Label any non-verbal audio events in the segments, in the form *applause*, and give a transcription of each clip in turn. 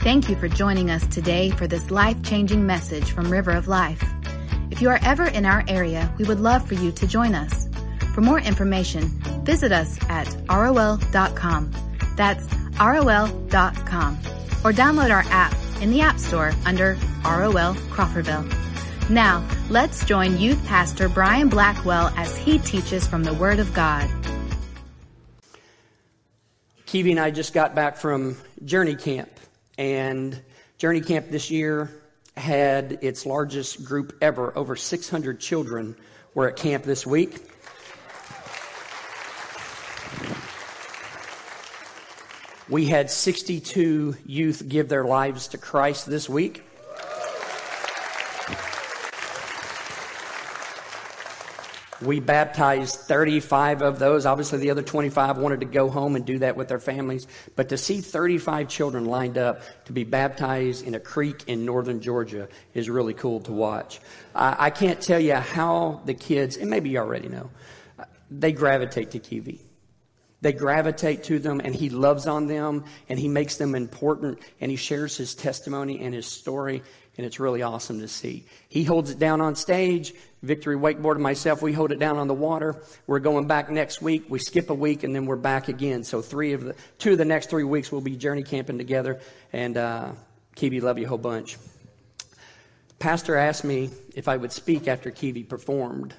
Thank you for joining us today for this life changing message from River of Life. If you are ever in our area, we would love for you to join us. For more information, visit us at rol.com. That's rol.com. Or download our app in the App Store under ROL Crawfordville. Now, let's join Youth Pastor Brian Blackwell as he teaches from the Word of God. Kiwi and I just got back from Journey Camp, and Journey Camp this year had its largest group ever. Over 600 children were at camp this week. We had 62 youth give their lives to Christ this week. We baptized 35 of those. Obviously, the other 25 wanted to go home and do that with their families. But to see 35 children lined up to be baptized in a creek in northern Georgia is really cool to watch. I, I can't tell you how the kids, and maybe you already know, they gravitate to Kiwi. They gravitate to them and he loves on them and he makes them important and he shares his testimony and his story and it's really awesome to see. He holds it down on stage. Victory Wakeboard and myself, we hold it down on the water. We're going back next week. We skip a week and then we're back again. So three of the, two of the next three weeks we'll be journey camping together and, uh, Kiwi, love you a whole bunch. Pastor asked me if I would speak after Kiwi performed.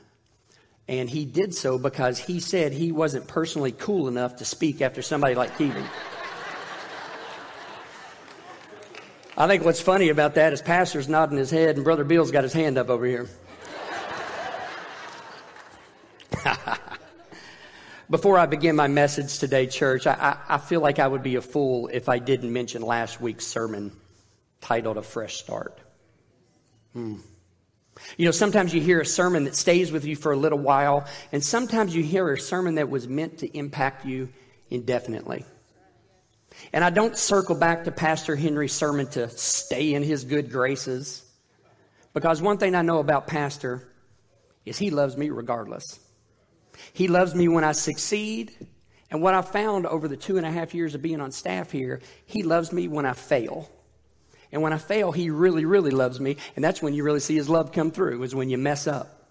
And he did so because he said he wasn't personally cool enough to speak after somebody like Kiwi. I think what's funny about that is Pastor's nodding his head and Brother Bill's got his hand up over here. *laughs* Before I begin my message today, church, I, I, I, feel like I would be a fool if I didn't mention last week's sermon titled A Fresh Start. Hmm. You know, sometimes you hear a sermon that stays with you for a little while, and sometimes you hear a sermon that was meant to impact you indefinitely. And I don't circle back to Pastor Henry's sermon to stay in his good graces, because one thing I know about Pastor is he loves me regardless. He loves me when I succeed, and what I found over the two and a half years of being on staff here, he loves me when I fail. And when I fail, he really, really loves me. And that's when you really see his love come through, is when you mess up.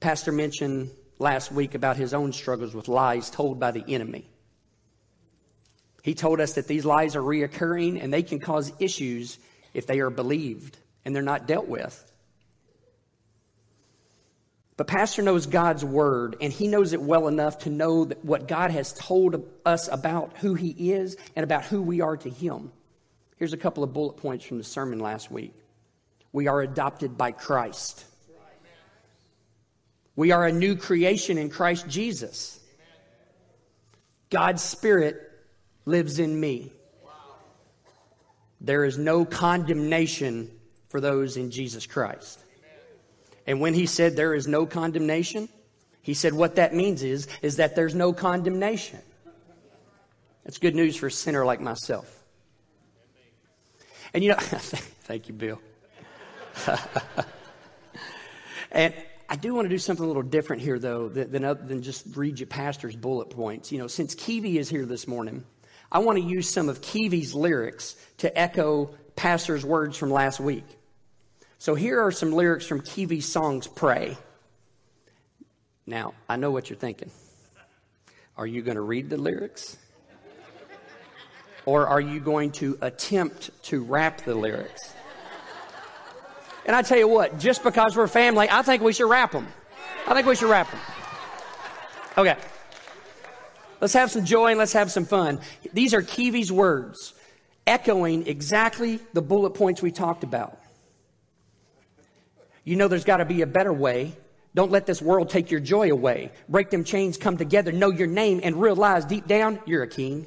Pastor mentioned last week about his own struggles with lies told by the enemy. He told us that these lies are reoccurring and they can cause issues if they are believed and they're not dealt with. But Pastor knows God's word, and he knows it well enough to know that what God has told us about who he is and about who we are to him. Here's a couple of bullet points from the sermon last week. We are adopted by Christ. We are a new creation in Christ Jesus. God's Spirit lives in me. There is no condemnation for those in Jesus Christ. And when he said there is no condemnation, he said what that means is, is that there's no condemnation. That's good news for a sinner like myself. And you know, *laughs* thank you, Bill. *laughs* and I do want to do something a little different here, though, than, than just read your pastor's bullet points. You know, since Kiwi is here this morning, I want to use some of Kiwi's lyrics to echo pastor's words from last week. So here are some lyrics from Kiwi's songs, Pray. Now, I know what you're thinking. Are you going to read the lyrics? Or are you going to attempt to rap the lyrics? And I tell you what, just because we're family, I think we should rap them. I think we should rap them. Okay. Let's have some joy and let's have some fun. These are Kiwi's words, echoing exactly the bullet points we talked about. You know there's got to be a better way. Don't let this world take your joy away. Break them chains, come together, know your name, and realize deep down you're a king.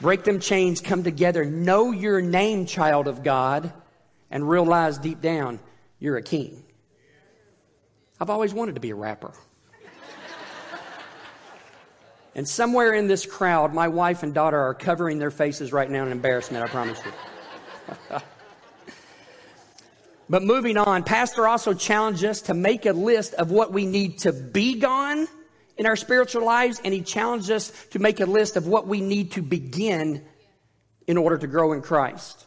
Break them chains, come together, know your name, child of God, and realize deep down you're a king. I've always wanted to be a rapper. and somewhere in this crowd, my wife and daughter are covering their faces right now in embarrassment, I promise you. *laughs* but moving on, Pastor also challenged us to make a list of what we need to be gone in our spiritual lives, and He challenged us to make a list of what we need to begin in order to grow in Christ.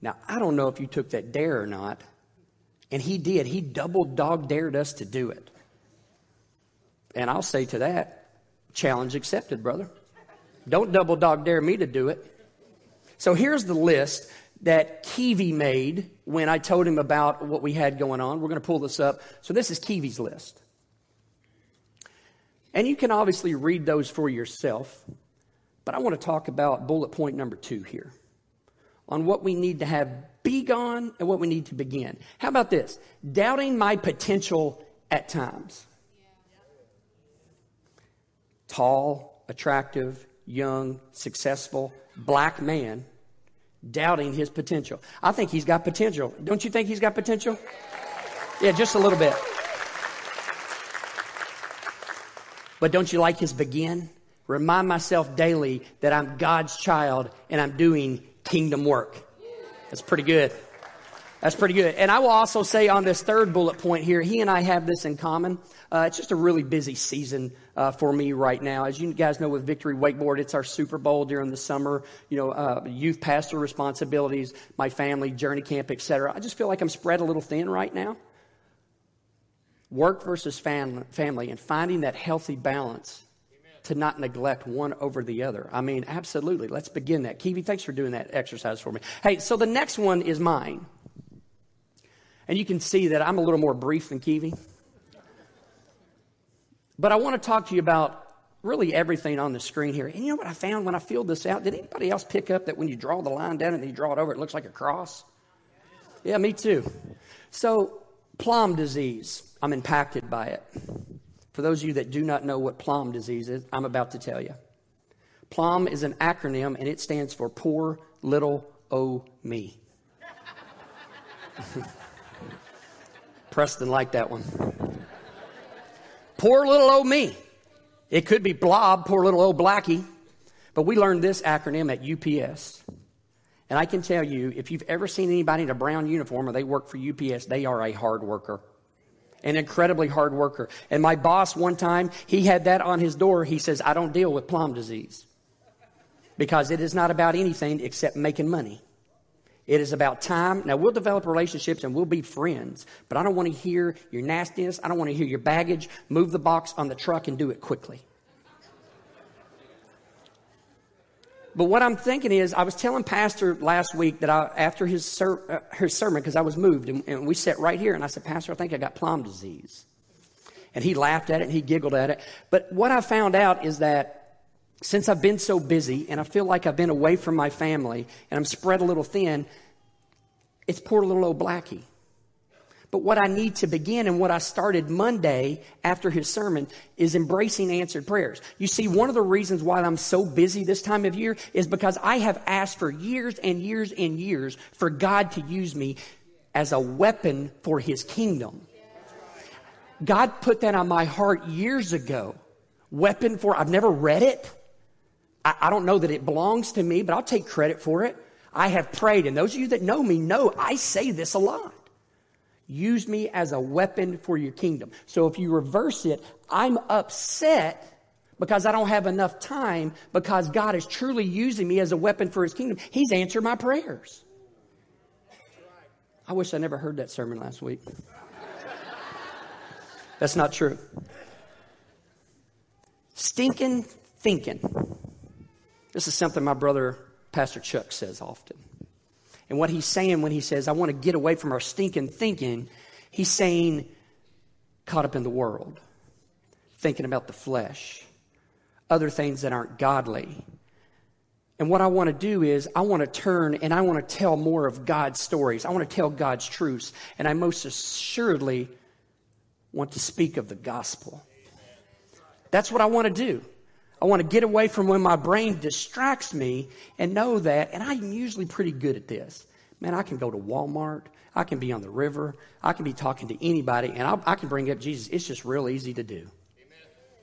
Now, I don't know if you took that dare or not, and He did. He double dog dared us to do it. And I'll say to that, challenge accepted, brother. Don't double dog dare me to do it. So here's the list that Kiwi made when I told him about what we had going on. We're going to pull this up. So this is Kiwi's list. And you can obviously read those for yourself, but I want to talk about bullet point number two here on what we need to have be gone and what we need to begin. How about this? Doubting my potential at times. Tall, attractive, young, successful, black man doubting his potential. I think he's got potential. Don't you think he's got potential? Yeah, just a little bit. But don't you like his begin? Remind myself daily that I'm God's child and I'm doing kingdom work. That's pretty good. That's pretty good. And I will also say on this third bullet point here, he and I have this in common. Uh, it's just a really busy season uh, for me right now. As you guys know, with Victory Wakeboard, it's our Super Bowl during the summer. You know, uh, youth pastor responsibilities, my family, journey camp, etc. I just feel like I'm spread a little thin right now. Work versus fam- family, and finding that healthy balance to not neglect one over the other. I mean, absolutely. Let's begin that. Kiwi, thanks for doing that exercise for me. Hey, so the next one is mine. And you can see that I'm a little more brief than Kiwi. But I want to talk to you about really everything on the screen here. And you know what I found when I filled this out? Did anybody else pick up that when you draw the line down and then you draw it over, it looks like a cross? Yeah, me too. So, plum disease, I'm impacted by it. For those of you that do not know what plum disease is, I'm about to tell you. PLOM is an acronym and it stands for Poor Little O Me. *laughs* Preston liked that one. Poor little O me. It could be blob, poor little O blackie. But we learned this acronym at UPS. And I can tell you, if you've ever seen anybody in a brown uniform or they work for UPS, they are a hard worker. An incredibly hard worker. And my boss, one time, he had that on his door. He says, I don't deal with plum disease. Because it is not about anything except making money. It is about time. Now, we'll develop relationships and we'll be friends, but I don't want to hear your nastiness. I don't want to hear your baggage. Move the box on the truck and do it quickly. But what I'm thinking is, I was telling Pastor last week that I, after his, ser- uh, his sermon, because I was moved, and, and we sat right here, and I said, Pastor, I think I got plum disease. And he laughed at it and he giggled at it. But what I found out is that since I've been so busy and I feel like I've been away from my family and I'm spread a little thin, it's poor little old Blackie. But what I need to begin and what I started Monday after his sermon is embracing answered prayers. You see, one of the reasons why I'm so busy this time of year is because I have asked for years and years and years for God to use me as a weapon for his kingdom. God put that on my heart years ago. Weapon for, I've never read it. I, I don't know that it belongs to me, but I'll take credit for it. I have prayed, and those of you that know me know I say this a lot. Use me as a weapon for your kingdom. So if you reverse it, I'm upset because I don't have enough time because God is truly using me as a weapon for his kingdom. He's answered my prayers. I wish I never heard that sermon last week. That's not true. Stinking thinking. This is something my brother, Pastor Chuck, says often. And what he's saying when he says, I want to get away from our stinking thinking, he's saying, caught up in the world, thinking about the flesh, other things that aren't godly. And what I want to do is, I want to turn and I want to tell more of God's stories. I want to tell God's truths. And I most assuredly want to speak of the gospel. That's what I want to do. I want to get away from when my brain distracts me and know that, and I'm usually pretty good at this. Man, I can go to Walmart. I can be on the river. I can be talking to anybody, and I, I can bring up Jesus. It's just real easy to do.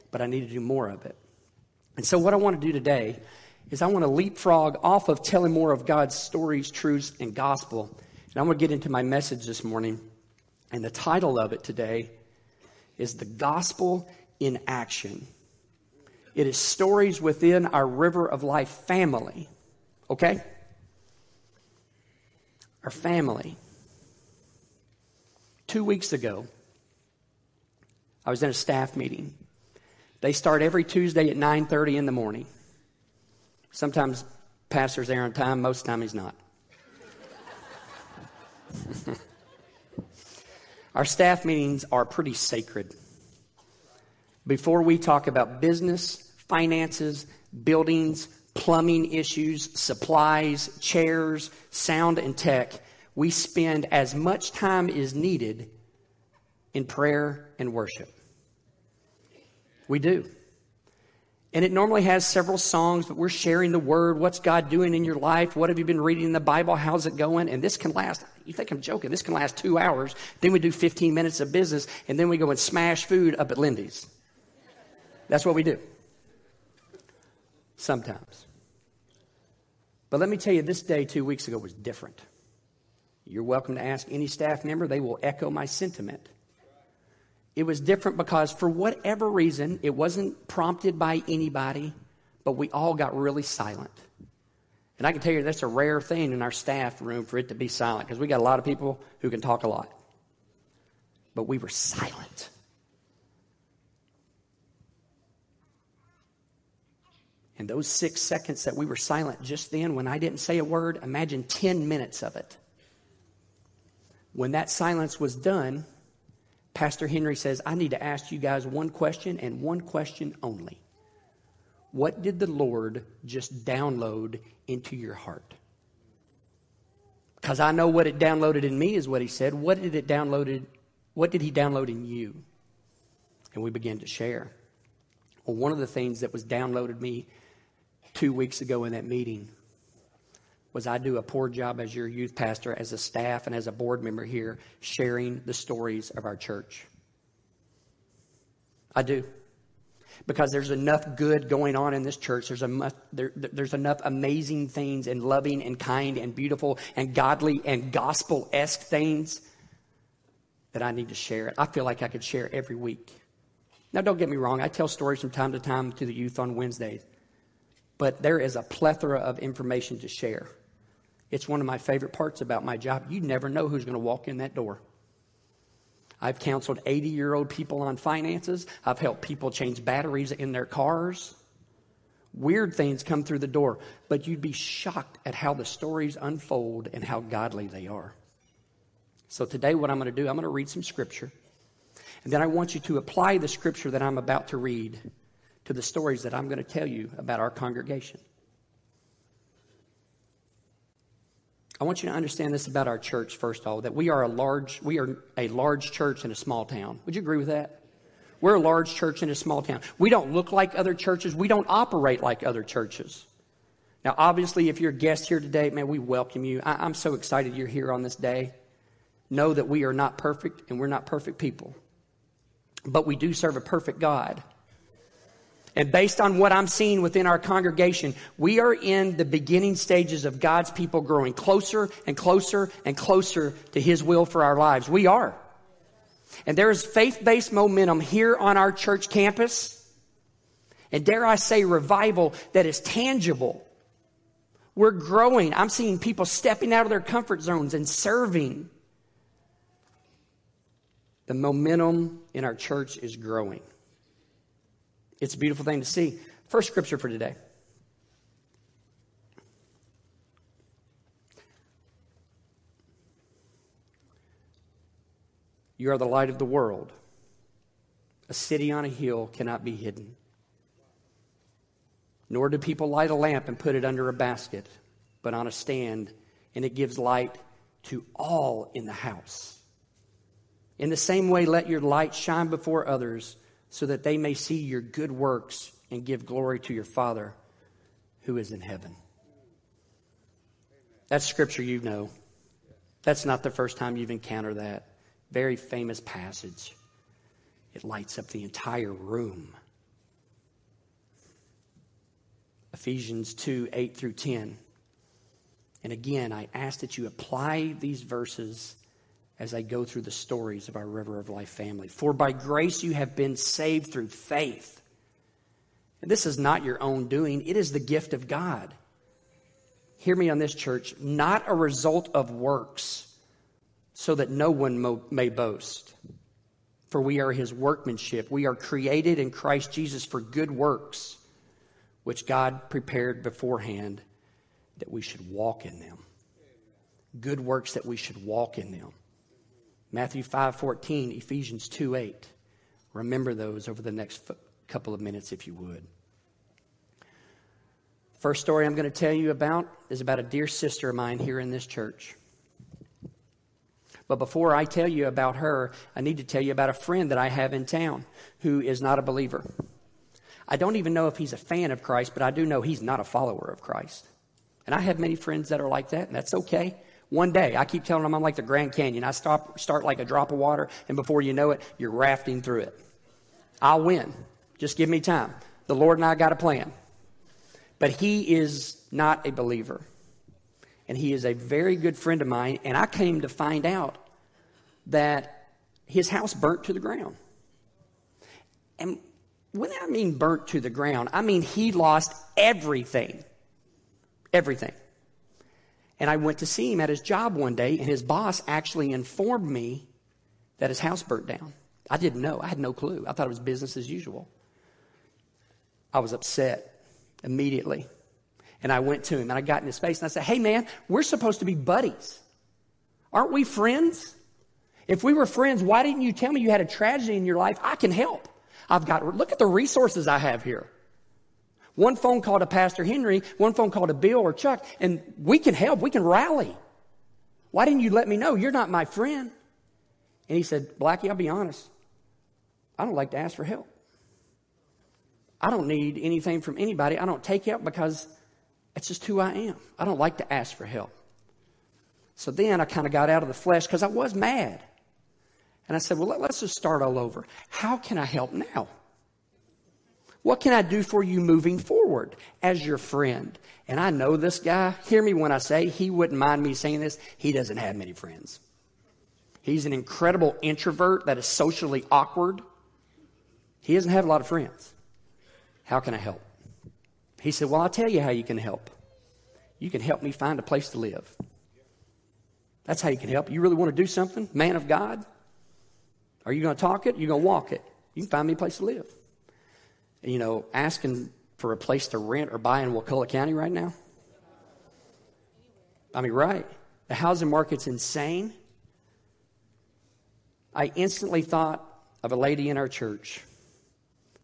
But I need to do more of it. And so, what I want to do today is I want to leapfrog off of telling more of God's stories, truths, and gospel. And I'm going to get into my message this morning. And the title of it today is The Gospel in action. It is stories within our River of Life family. Okay? Our family. Two weeks ago, I was in a staff meeting. They start every Tuesday at 9:30 in the morning. Sometimes pastor's there on time, most time he's not. *laughs* Our staff meetings are pretty sacred. Before we talk about business, finances, buildings, plumbing issues, supplies, chairs, sound, and tech, we spend as much time as needed in prayer and worship. We do. And it normally has several songs, but we're sharing the word. What's God doing in your life? What have you been reading in the Bible? How's it going? And this can last, you think I'm joking, this can last two hours. Then we do 15 minutes of business, and then we go and smash food up at Lindy's. That's what we do. Sometimes. But let me tell you, this day two weeks ago was different. You're welcome to ask any staff member, they will echo my sentiment. It was different because, for whatever reason, it wasn't prompted by anybody, but we all got really silent. And I can tell you that's a rare thing in our staff room for it to be silent because we got a lot of people who can talk a lot. But we were silent. And those six seconds that we were silent just then, when I didn't say a word, imagine 10 minutes of it. When that silence was done, Pastor Henry says, I need to ask you guys one question and one question only. What did the Lord just download into your heart? Because I know what it downloaded in me is what he said. What did it downloaded? What did he download in you? And we began to share. Well, one of the things that was downloaded me two weeks ago in that meeting was I do a poor job as your youth pastor, as a staff, and as a board member here, sharing the stories of our church. I do. Because there's enough good going on in this church. There's, a, there, there's enough amazing things and loving and kind and beautiful and godly and gospel esque things that I need to share it. I feel like I could share every week. Now, don't get me wrong, I tell stories from time to time to the youth on Wednesdays, but there is a plethora of information to share. It's one of my favorite parts about my job. You never know who's going to walk in that door. I've counseled 80 year old people on finances. I've helped people change batteries in their cars. Weird things come through the door, but you'd be shocked at how the stories unfold and how godly they are. So, today, what I'm going to do, I'm going to read some scripture. And then I want you to apply the scripture that I'm about to read to the stories that I'm going to tell you about our congregation. I want you to understand this about our church, first of all, that we are a large, we are a large church in a small town. Would you agree with that? We're a large church in a small town. We don't look like other churches. We don't operate like other churches. Now, obviously, if you're a guest here today, man, we welcome you. I, am so excited you're here on this day. Know that we are not perfect and we're not perfect people. But we do serve a perfect God. And based on what I'm seeing within our congregation, we are in the beginning stages of God's people growing closer and closer and closer to His will for our lives. We are. And there is faith based momentum here on our church campus. And dare I say, revival that is tangible. We're growing. I'm seeing people stepping out of their comfort zones and serving. The momentum in our church is growing. It's a beautiful thing to see. First scripture for today. You are the light of the world. A city on a hill cannot be hidden. Nor do people light a lamp and put it under a basket, but on a stand, and it gives light to all in the house. In the same way, let your light shine before others so that they may see your good works and give glory to your Father who is in heaven. That's scripture you know. That's not the first time you've encountered that. Very famous passage. It lights up the entire room. Ephesians 2 8 through 10. And again, I ask that you apply these verses as I go through the stories of our River of Life family. For by grace you have been saved through faith. And this is not your own doing, it is the gift of God. Hear me on this, church, not a result of works, so that no one mo- may boast. For we are his workmanship. We are created in Christ Jesus for good works, which God prepared beforehand that we should walk in them. Good works that we should walk in them. Matthew 5:14, Ephesians 2:8. Remember those over the next f- couple of minutes if you would. First story I'm going to tell you about is about a dear sister of mine here in this church. But before I tell you about her, I need to tell you about a friend that I have in town who is not a believer. I don't even know if he's a fan of Christ, but I do know he's not a follower of Christ. And I have many friends that are like that, and that's okay. One day, I keep telling them I'm like the Grand Canyon. I stop, start like a drop of water, and before you know it, you're rafting through it. I'll win. Just give me time. The Lord and I got a plan. But he is not a believer. And he is a very good friend of mine, and I came to find out that his house burnt to the ground. And when I mean burnt to the ground, I mean he lost everything. Everything. And I went to see him at his job one day, and his boss actually informed me that his house burnt down. I didn't know. I had no clue. I thought it was business as usual. I was upset immediately. And I went to him and I got in his face and I said, Hey man, we're supposed to be buddies. Aren't we friends? If we were friends, why didn't you tell me you had a tragedy in your life? I can help. I've got, look at the resources I have here. One phone call to Pastor Henry, one phone call to Bill or Chuck, and we can help. We can rally. Why didn't you let me know? You're not my friend. And he said, Blackie, I'll be honest. I don't like to ask for help. I don't need anything from anybody. I don't take help because it's just who I am. I don't like to ask for help. So then I kind of got out of the flesh because I was mad. And I said, well, let, us just start all over. How can I help now? What can I do for you moving forward as your friend? And I know this guy. Hear me when I say he wouldn't mind me saying this. He doesn't have many friends. He's an incredible introvert that is socially awkward. He doesn't have a lot of friends. How can I help? He said, Well, I'll tell you how you can help. You can help me find a place to live. That's how you can help. You really want to do something, man of God? Are you going to talk it? You're going to walk it. You can find me a place to live you know, asking for a place to rent or buy in Wakulla County right now? I mean, right. The housing market's insane. I instantly thought of a lady in our church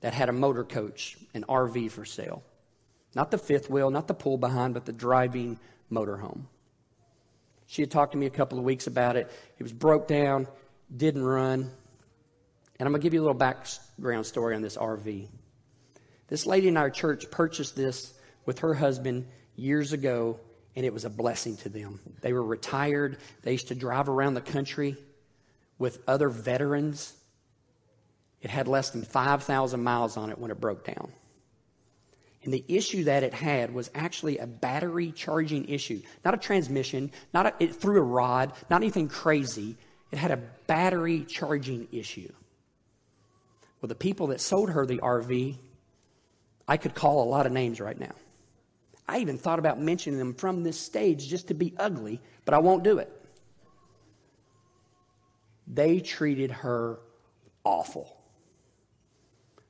that had a motor coach, an RV for sale. Not the fifth wheel, not the pull behind, but the driving motorhome. She had talked to me a couple of weeks about it. It was broke down, didn't run. And I'm going to give you a little background story on this RV. This lady in our church purchased this with her husband years ago, and it was a blessing to them. They were retired, they used to drive around the country with other veterans. It had less than 5,000 miles on it when it broke down. And the issue that it had was actually a battery charging issue, not a transmission, not a, it threw a rod, not anything crazy. It had a battery charging issue. Well, the people that sold her the RV I could call a lot of names right now. I even thought about mentioning them from this stage just to be ugly, but I won't do it. They treated her awful.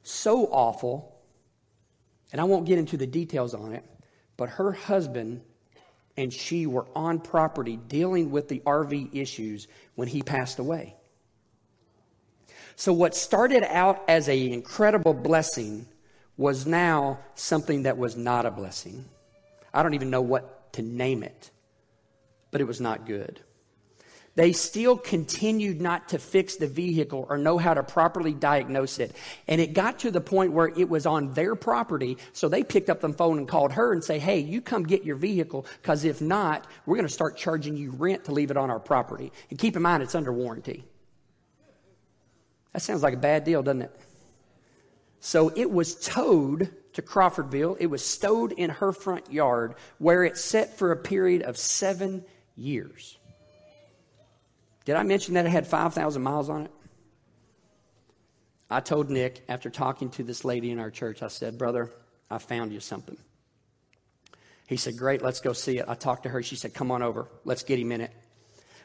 So awful, and I won't get into the details on it, but her husband and she were on property dealing with the RV issues when he passed away. So what started out as an incredible blessing was now something that was not a blessing. I don't even know what to name it, but it was not good. They still continued not to fix the vehicle or know how to properly diagnose it. And it got to the point where it was on their property. So they picked up the phone and called her and say, Hey, you come get your vehicle. Cause if not, we're going to start charging you rent to leave it on our property. And keep in mind, it's under warranty. That sounds like a bad deal, doesn't it? So it was towed to Crawfordville. It was stowed in her front yard where it sat for a period of seven years. Did I mention that it had 5,000 miles on it? I told Nick after talking to this lady in our church, I said, Brother, I found you something. He said, Great, let's go see it. I talked to her. She said, Come on over. Let's get him in it.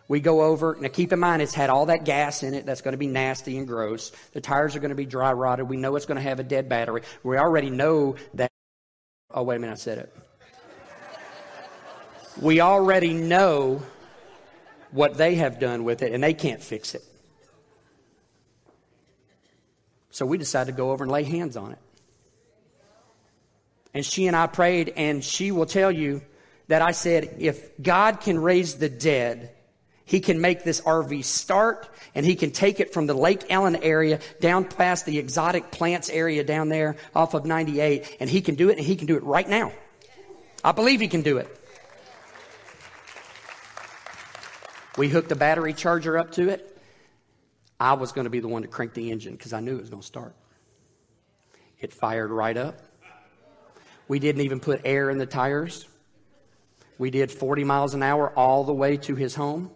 We go over. Now, keep in mind, it's had all that gas in it that's going to be nasty and gross. The tires are going to be dry rotted. We know it's going to have a dead battery. We already know that. Oh, wait a minute, I said it. we already know what they have done with it, and they can't fix it. So we decided to go over and lay hands on it. And she and I prayed, and she will tell you that I said, if God can raise the dead, he can make this RV start and he can take it from the Lake Ellen area down past the exotic plants area down there off of 98 and he can do it and he can do it right now. I believe he can do it. We hooked the battery charger up to it. I was going to be the one to crank the engine because I knew it was going to start. It fired right up. We didn't even put air in the tires. We did 40 miles an hour all the way to his home.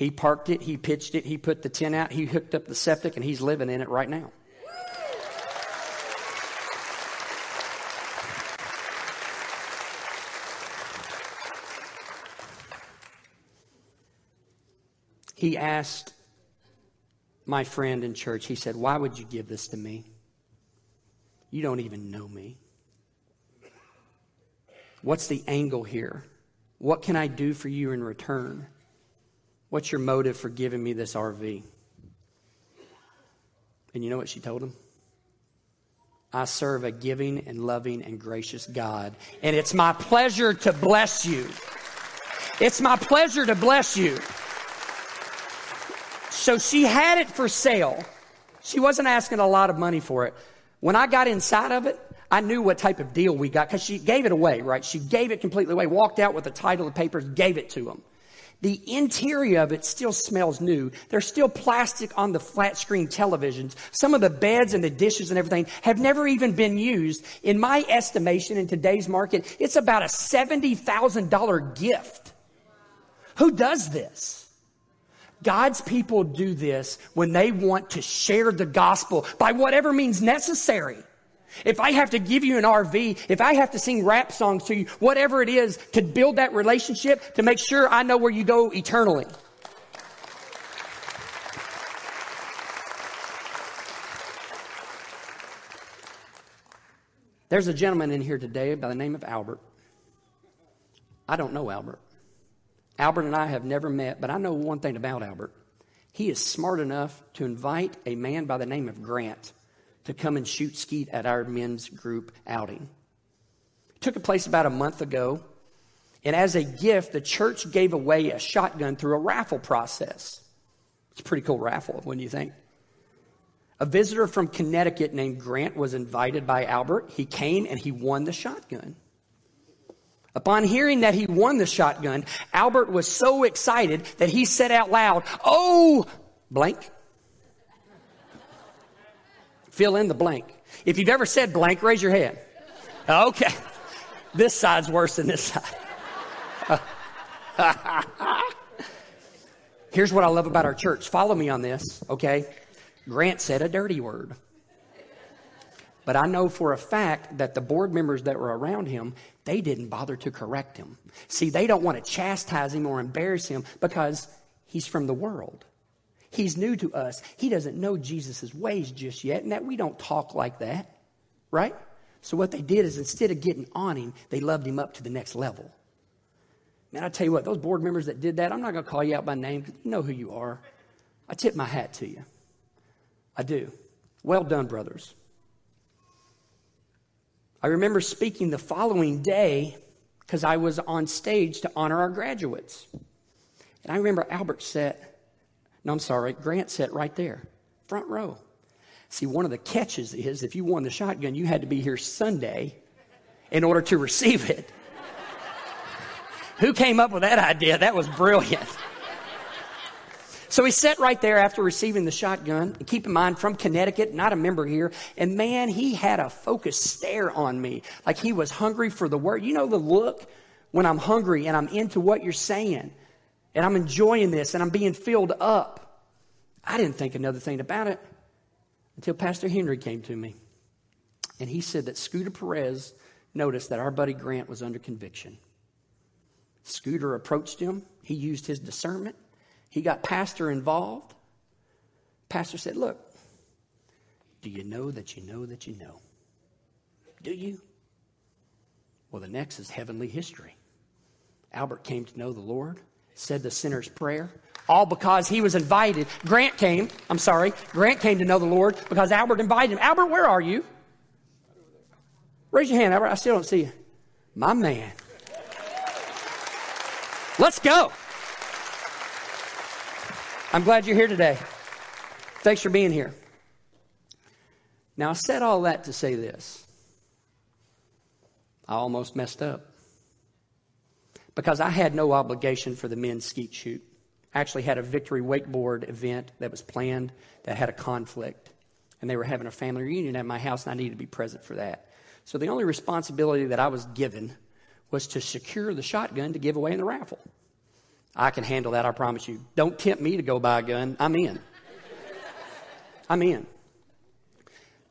He parked it, he pitched it, he put the tin out, he hooked up the septic, and he's living in it right now. He asked my friend in church, he said, Why would you give this to me? You don't even know me. What's the angle here? What can I do for you in return? What's your motive for giving me this RV? And you know what she told him? I serve a giving and loving and gracious God, and it's my pleasure to bless you. It's my pleasure to bless you. So she had it for sale. She wasn't asking a lot of money for it. When I got inside of it, I knew what type of deal we got because she gave it away, right? She gave it completely away, walked out with the title of papers, gave it to him. The interior of it still smells new. There's still plastic on the flat screen televisions. Some of the beds and the dishes and everything have never even been used. In my estimation, in today's market, it's about a $70,000 gift. Who does this? God's people do this when they want to share the gospel by whatever means necessary. If I have to give you an RV, if I have to sing rap songs to you, whatever it is to build that relationship, to make sure I know where you go eternally. There's a gentleman in here today by the name of Albert. I don't know Albert. Albert and I have never met, but I know one thing about Albert. He is smart enough to invite a man by the name of Grant to come and shoot skeet at our men's group outing. It took place about a month ago, and as a gift, the church gave away a shotgun through a raffle process. It's a pretty cool raffle, wouldn't you think? A visitor from Connecticut named Grant was invited by Albert. He came and he won the shotgun. Upon hearing that he won the shotgun, Albert was so excited that he said out loud, Oh, blank. Fill in the blank. If you've ever said blank, raise your hand. Okay. This side's worse than this side. *laughs* Here's what I love about our church. Follow me on this, okay? Grant said a dirty word. But I know for a fact that the board members that were around him, they didn't bother to correct him. See, they don't want to chastise him or embarrass him because he's from the world. He's new to us. He doesn't know Jesus' ways just yet, and that we don't talk like that, right? So what they did is instead of getting on him, they loved him up to the next level. Man, I tell you what, those board members that did that, I'm not going to call you out by name because you know who you are. I tip my hat to you. I do. Well done, brothers. I remember speaking the following day because I was on stage to honor our graduates. And I remember Albert said, no, I'm sorry. Grant sat right there, front row. See, one of the catches is if you won the shotgun, you had to be here Sunday in order to receive it. Who came up with that idea? That was brilliant. So he sat right there after receiving the shotgun. And keep in mind, from Connecticut, not a member here. And man, he had a focused stare on me, like he was hungry for the word. You know the look when I'm hungry and I'm into what you're saying. And I'm enjoying this and I'm being filled up. I didn't think another thing about it until Pastor Henry came to me. And he said that Scooter Perez noticed that our buddy Grant was under conviction. Scooter approached him. He used his discernment. He got Pastor involved. Pastor said, Look, do you know that you know that you know? Do you? Well, the next is heavenly history. Albert came to know the Lord, said the sinner's prayer, all because he was invited. Grant came, I'm sorry, Grant came to know the Lord because Albert invited him. Albert, where are you? Raise your hand, Albert. I still don't see you. My man. Let's go. I'm glad you're here today. Thanks for being here. Now, I said all that to say this. I almost messed up because I had no obligation for the men's skeet shoot. I actually had a victory wakeboard event that was planned that had a conflict, and they were having a family reunion at my house, and I needed to be present for that. So the only responsibility that I was given was to secure the shotgun to give away in the raffle. I can handle that, I promise you. Don't tempt me to go buy a gun. I'm in. *laughs* I'm in.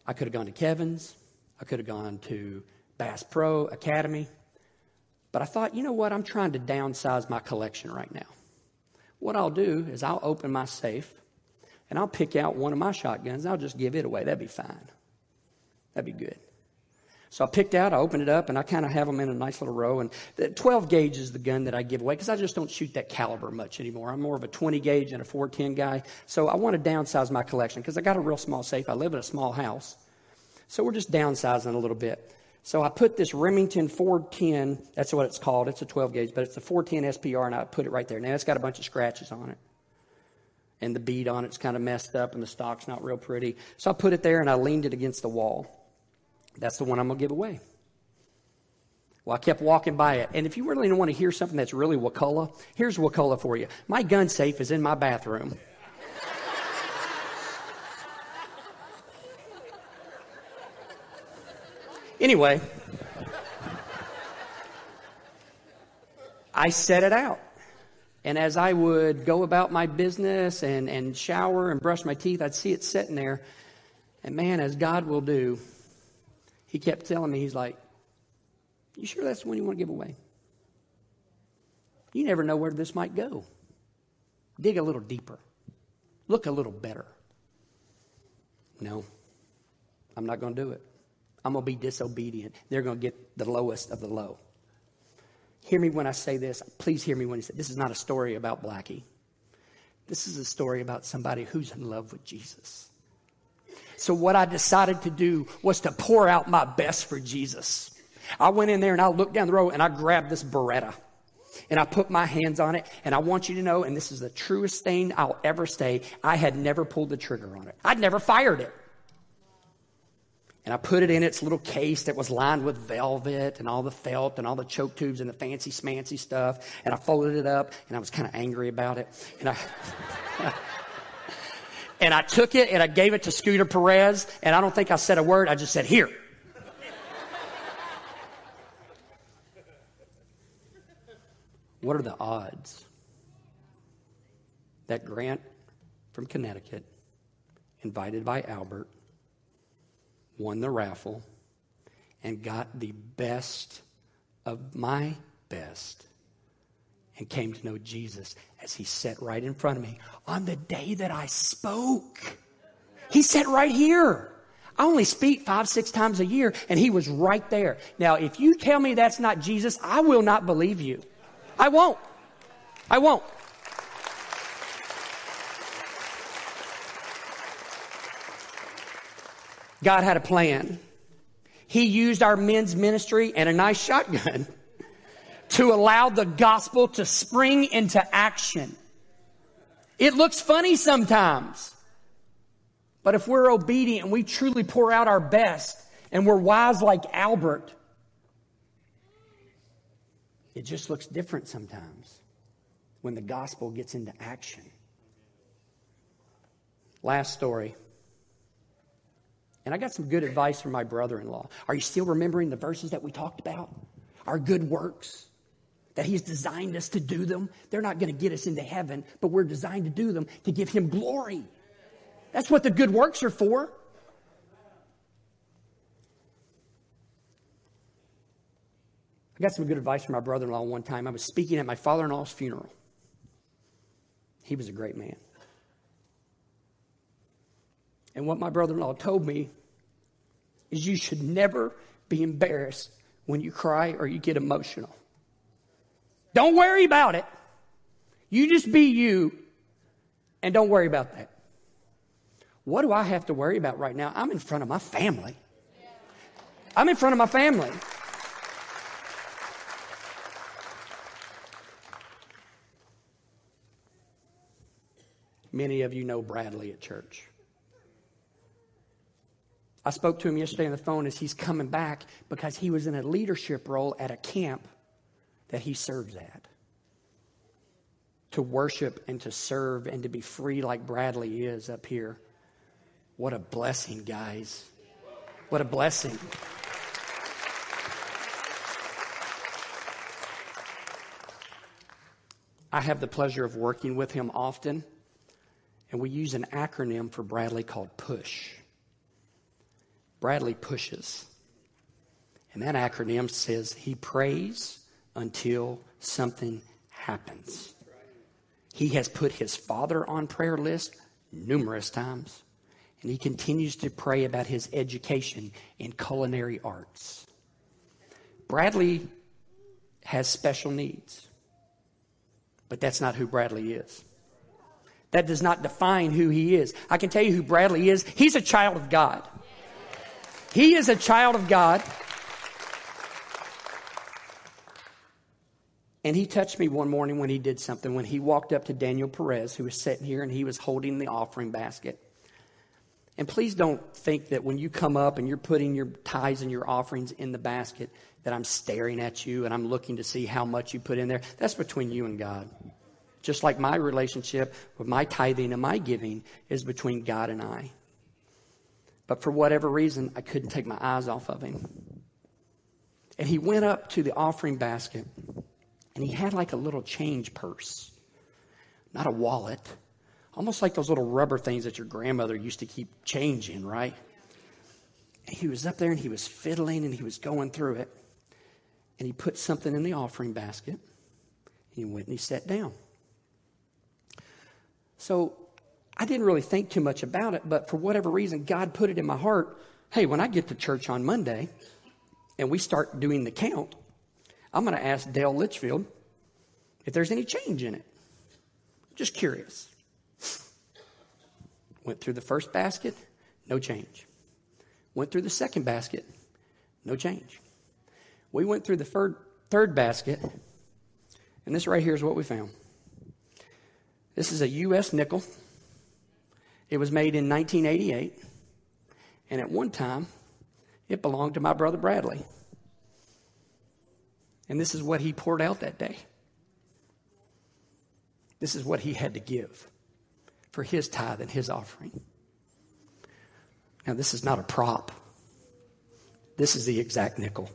I could have gone to Kevin's. I could have gone to Bass Pro Academy. But I thought, you know what? I'm trying to downsize my collection right now. What I'll do is I'll open my safe and I'll pick out one of my shotguns. I'll just give it away. That'd be fine. That'd be good. So I picked out, I opened it up, and I kind of have them in a nice little row. And the 12 gauge is the gun that I give away because I just don't shoot that caliber much anymore. I'm more of a 20 gauge and a 410 guy. So I want to downsize my collection because I got a real small safe. I live in a small house. So we're just downsizing a little bit. So I put this Remington 410, that's what it's called. It's a 12 gauge, but it's a 410 SPR, and I put it right there. Now it's got a bunch of scratches on it. And the bead on it's kind of messed up, and the stock's not real pretty. So I put it there, and I leaned it against the wall. That's the one I'm going to give away. Well, I kept walking by it. And if you really want to hear something that's really Wakulla, here's Wakulla for you. My gun safe is in my bathroom. Anyway, I set it out. And as I would go about my business and, and shower and brush my teeth, I'd see it sitting there. And man, as God will do, he kept telling me, he's like, You sure that's the one you want to give away? You never know where this might go. Dig a little deeper, look a little better. No, I'm not going to do it. I'm going to be disobedient. They're going to get the lowest of the low. Hear me when I say this. Please hear me when I say this is not a story about Blackie. This is a story about somebody who's in love with Jesus. So what I decided to do was to pour out my best for Jesus. I went in there and I looked down the road and I grabbed this Beretta and I put my hands on it. And I want you to know, and this is the truest thing I'll ever say, I had never pulled the trigger on it. I'd never fired it. And I put it in its little case that was lined with velvet and all the felt and all the choke tubes and the fancy smancy stuff. And I folded it up and I was kind of angry about it. And I, *laughs* and I took it and I gave it to Scooter Perez. And I don't think I said a word. I just said, here. what are the odds that Grant from Connecticut, invited by Albert, won the raffle, and got the best of my best and came to know Jesus as he sat right in front of me on the day that I spoke. He sat right here. I only speak five, six times a year, and he was right there. Now, if you tell me that's not Jesus, I will not believe you. I won't. I won't. God had a plan. He used our men's ministry and a nice shotgun *laughs* to allow the gospel to spring into action. It looks funny sometimes. But if we're obedient and we truly pour out our best and we're wise like Albert, it just looks different sometimes when the gospel gets into action. Last story. And I got some good advice from my brother in law. Are you still remembering the verses that we talked about? Our good works that He's designed us to do them. They're not going to get us into heaven, but we're designed to do them to give Him glory. That's what the good works are for. I got some good advice from my brother in law one time. I was speaking at my father in law's funeral. He was a great man. And what my brother in law told me is you should never be embarrassed when you cry or you get emotional. Don't worry about it. You just be you and don't worry about that. What do I have to worry about right now? I'm in front of my family. I'm in front of my family. Many of you know Bradley at church. I spoke to him yesterday on the phone as he's coming back because he was in a leadership role at a camp that he serves at. To worship and to serve and to be free like Bradley is up here. What a blessing, guys. What a blessing. I have the pleasure of working with him often, and we use an acronym for Bradley called PUSH. Bradley pushes. And that acronym says he prays until something happens. He has put his father on prayer list numerous times. And he continues to pray about his education in culinary arts. Bradley has special needs, but that's not who Bradley is. That does not define who he is. I can tell you who Bradley is. He's a child of God. He is a child of God. And he touched me one morning when he did something, when he walked up to Daniel Perez, who was sitting here and he was holding the offering basket. And please don't think that when you come up and you're putting your tithes and your offerings in the basket, that I'm staring at you and I'm looking to see how much you put in there. That's between you and God. Just like my relationship with my tithing and my giving is between God and I. But for whatever reason, I couldn't take my eyes off of him. And he went up to the offering basket and he had like a little change purse, not a wallet, almost like those little rubber things that your grandmother used to keep change in, right? And he was up there and he was fiddling and he was going through it. And he put something in the offering basket. He went and he sat down. So I didn't really think too much about it, but for whatever reason, God put it in my heart hey, when I get to church on Monday and we start doing the count, I'm going to ask Dale Litchfield if there's any change in it. Just curious. Went through the first basket, no change. Went through the second basket, no change. We went through the third, third basket, and this right here is what we found. This is a U.S. nickel. It was made in 1988, and at one time, it belonged to my brother Bradley. And this is what he poured out that day. This is what he had to give for his tithe and his offering. Now, this is not a prop, this is the exact nickel.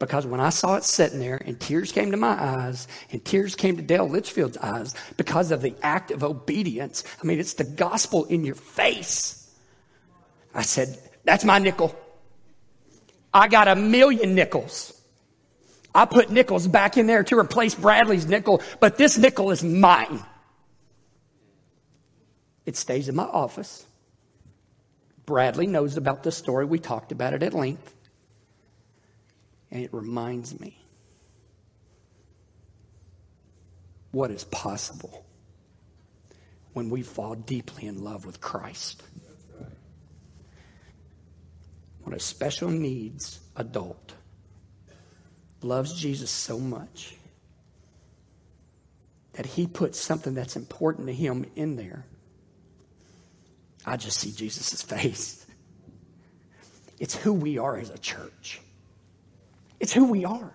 Because when I saw it sitting there and tears came to my eyes and tears came to Dale Litchfield's eyes because of the act of obedience, I mean, it's the gospel in your face. I said, That's my nickel. I got a million nickels. I put nickels back in there to replace Bradley's nickel, but this nickel is mine. It stays in my office. Bradley knows about the story. We talked about it at length. And it reminds me what is possible when we fall deeply in love with Christ. When a special needs adult loves Jesus so much that he puts something that's important to him in there, I just see Jesus' face. It's who we are as a church. It's who we are.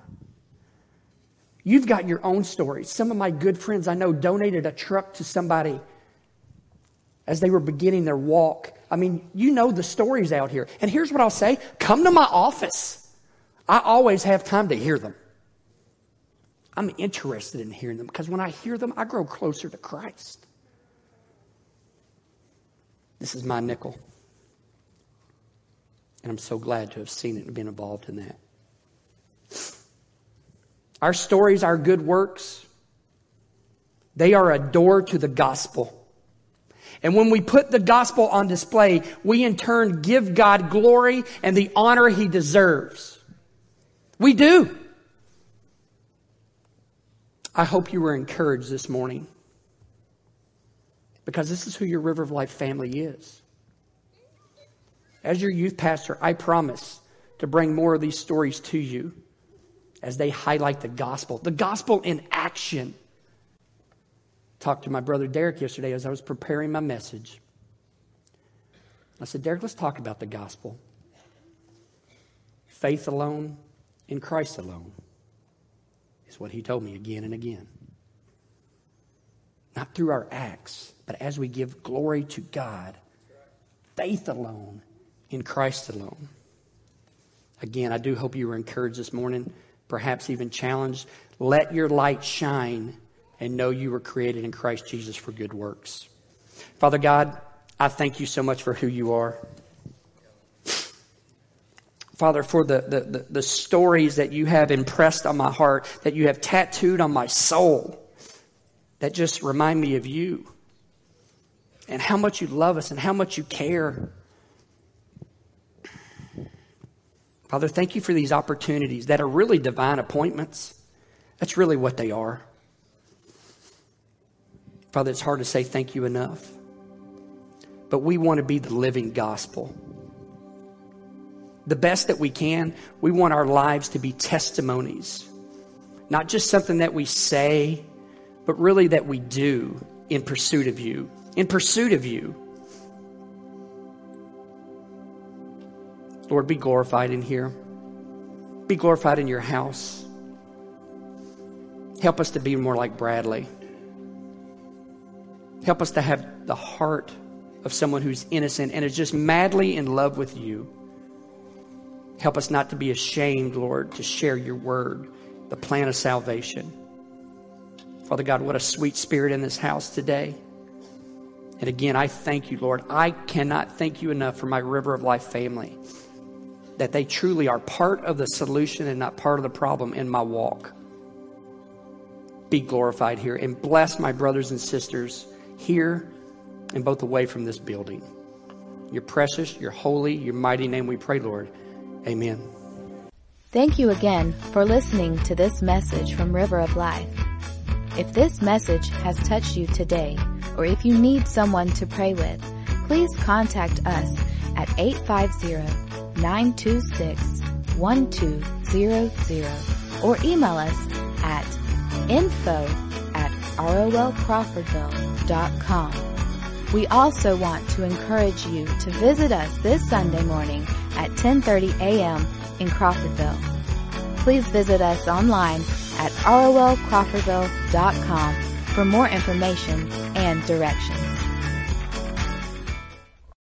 You've got your own story. Some of my good friends I know donated a truck to somebody as they were beginning their walk. I mean, you know the stories out here. And here's what I'll say come to my office. I always have time to hear them. I'm interested in hearing them because when I hear them, I grow closer to Christ. This is my nickel. And I'm so glad to have seen it and been involved in that. Our stories, our good works, they are a door to the gospel. And when we put the gospel on display, we in turn give God glory and the honor he deserves. We do. I hope you were encouraged this morning because this is who your River of Life family is. As your youth pastor, I promise to bring more of these stories to you as they highlight the gospel, the gospel in action. Talked to my brother Derek yesterday as I was preparing my message. I said, Derek, let's talk about the gospel. Faith alone in Christ alone is what he told me again and again. Not through our acts, but as we give glory to God. Faith alone in Christ alone. Again, I do hope you were encouraged this morning, perhaps even challenged. Let your light shine and know you were created in Christ Jesus for good works. Father God, I thank you so much for who you are. Father, for the, the, the, the, stories that you have impressed on my heart, that you have tattooed on my soul, that just remind me of you and how much you love us and how much you care. Father, thank you for these opportunities that are really divine appointments. That's really what they are. Father, it's hard to say thank you enough. But we want to be the living gospel. The best that we can, we want our lives to be testimonies. Not just something that we say, but really that we do in pursuit of you. In pursuit of you. Lord, be glorified in here. Be glorified in your house. Help us to be more like Bradley. Help us to have the heart of someone who's innocent and is just madly in love with you. Help us not to be ashamed, Lord, to share your word, the plan of salvation. Father God, what a sweet spirit in this house today. And again, I thank you, Lord. I cannot thank you enough for my River of Life family that they truly are part of the solution and not part of the problem in my walk. Be glorified here and bless my brothers and sisters here and both away from this building. Your precious, your holy, your mighty name we pray, Lord. Amen. Thank you again for listening to this message from River of Life. If this message has touched you today, or if you need someone to pray with, please contact us at 850 926-1200 or email us at info at rolcrawfordville.com. We also want to encourage you to visit us this Sunday morning at 10.30 a.m. in Crawfordville. Please visit us online at rolcrawfordville.com for more information and directions.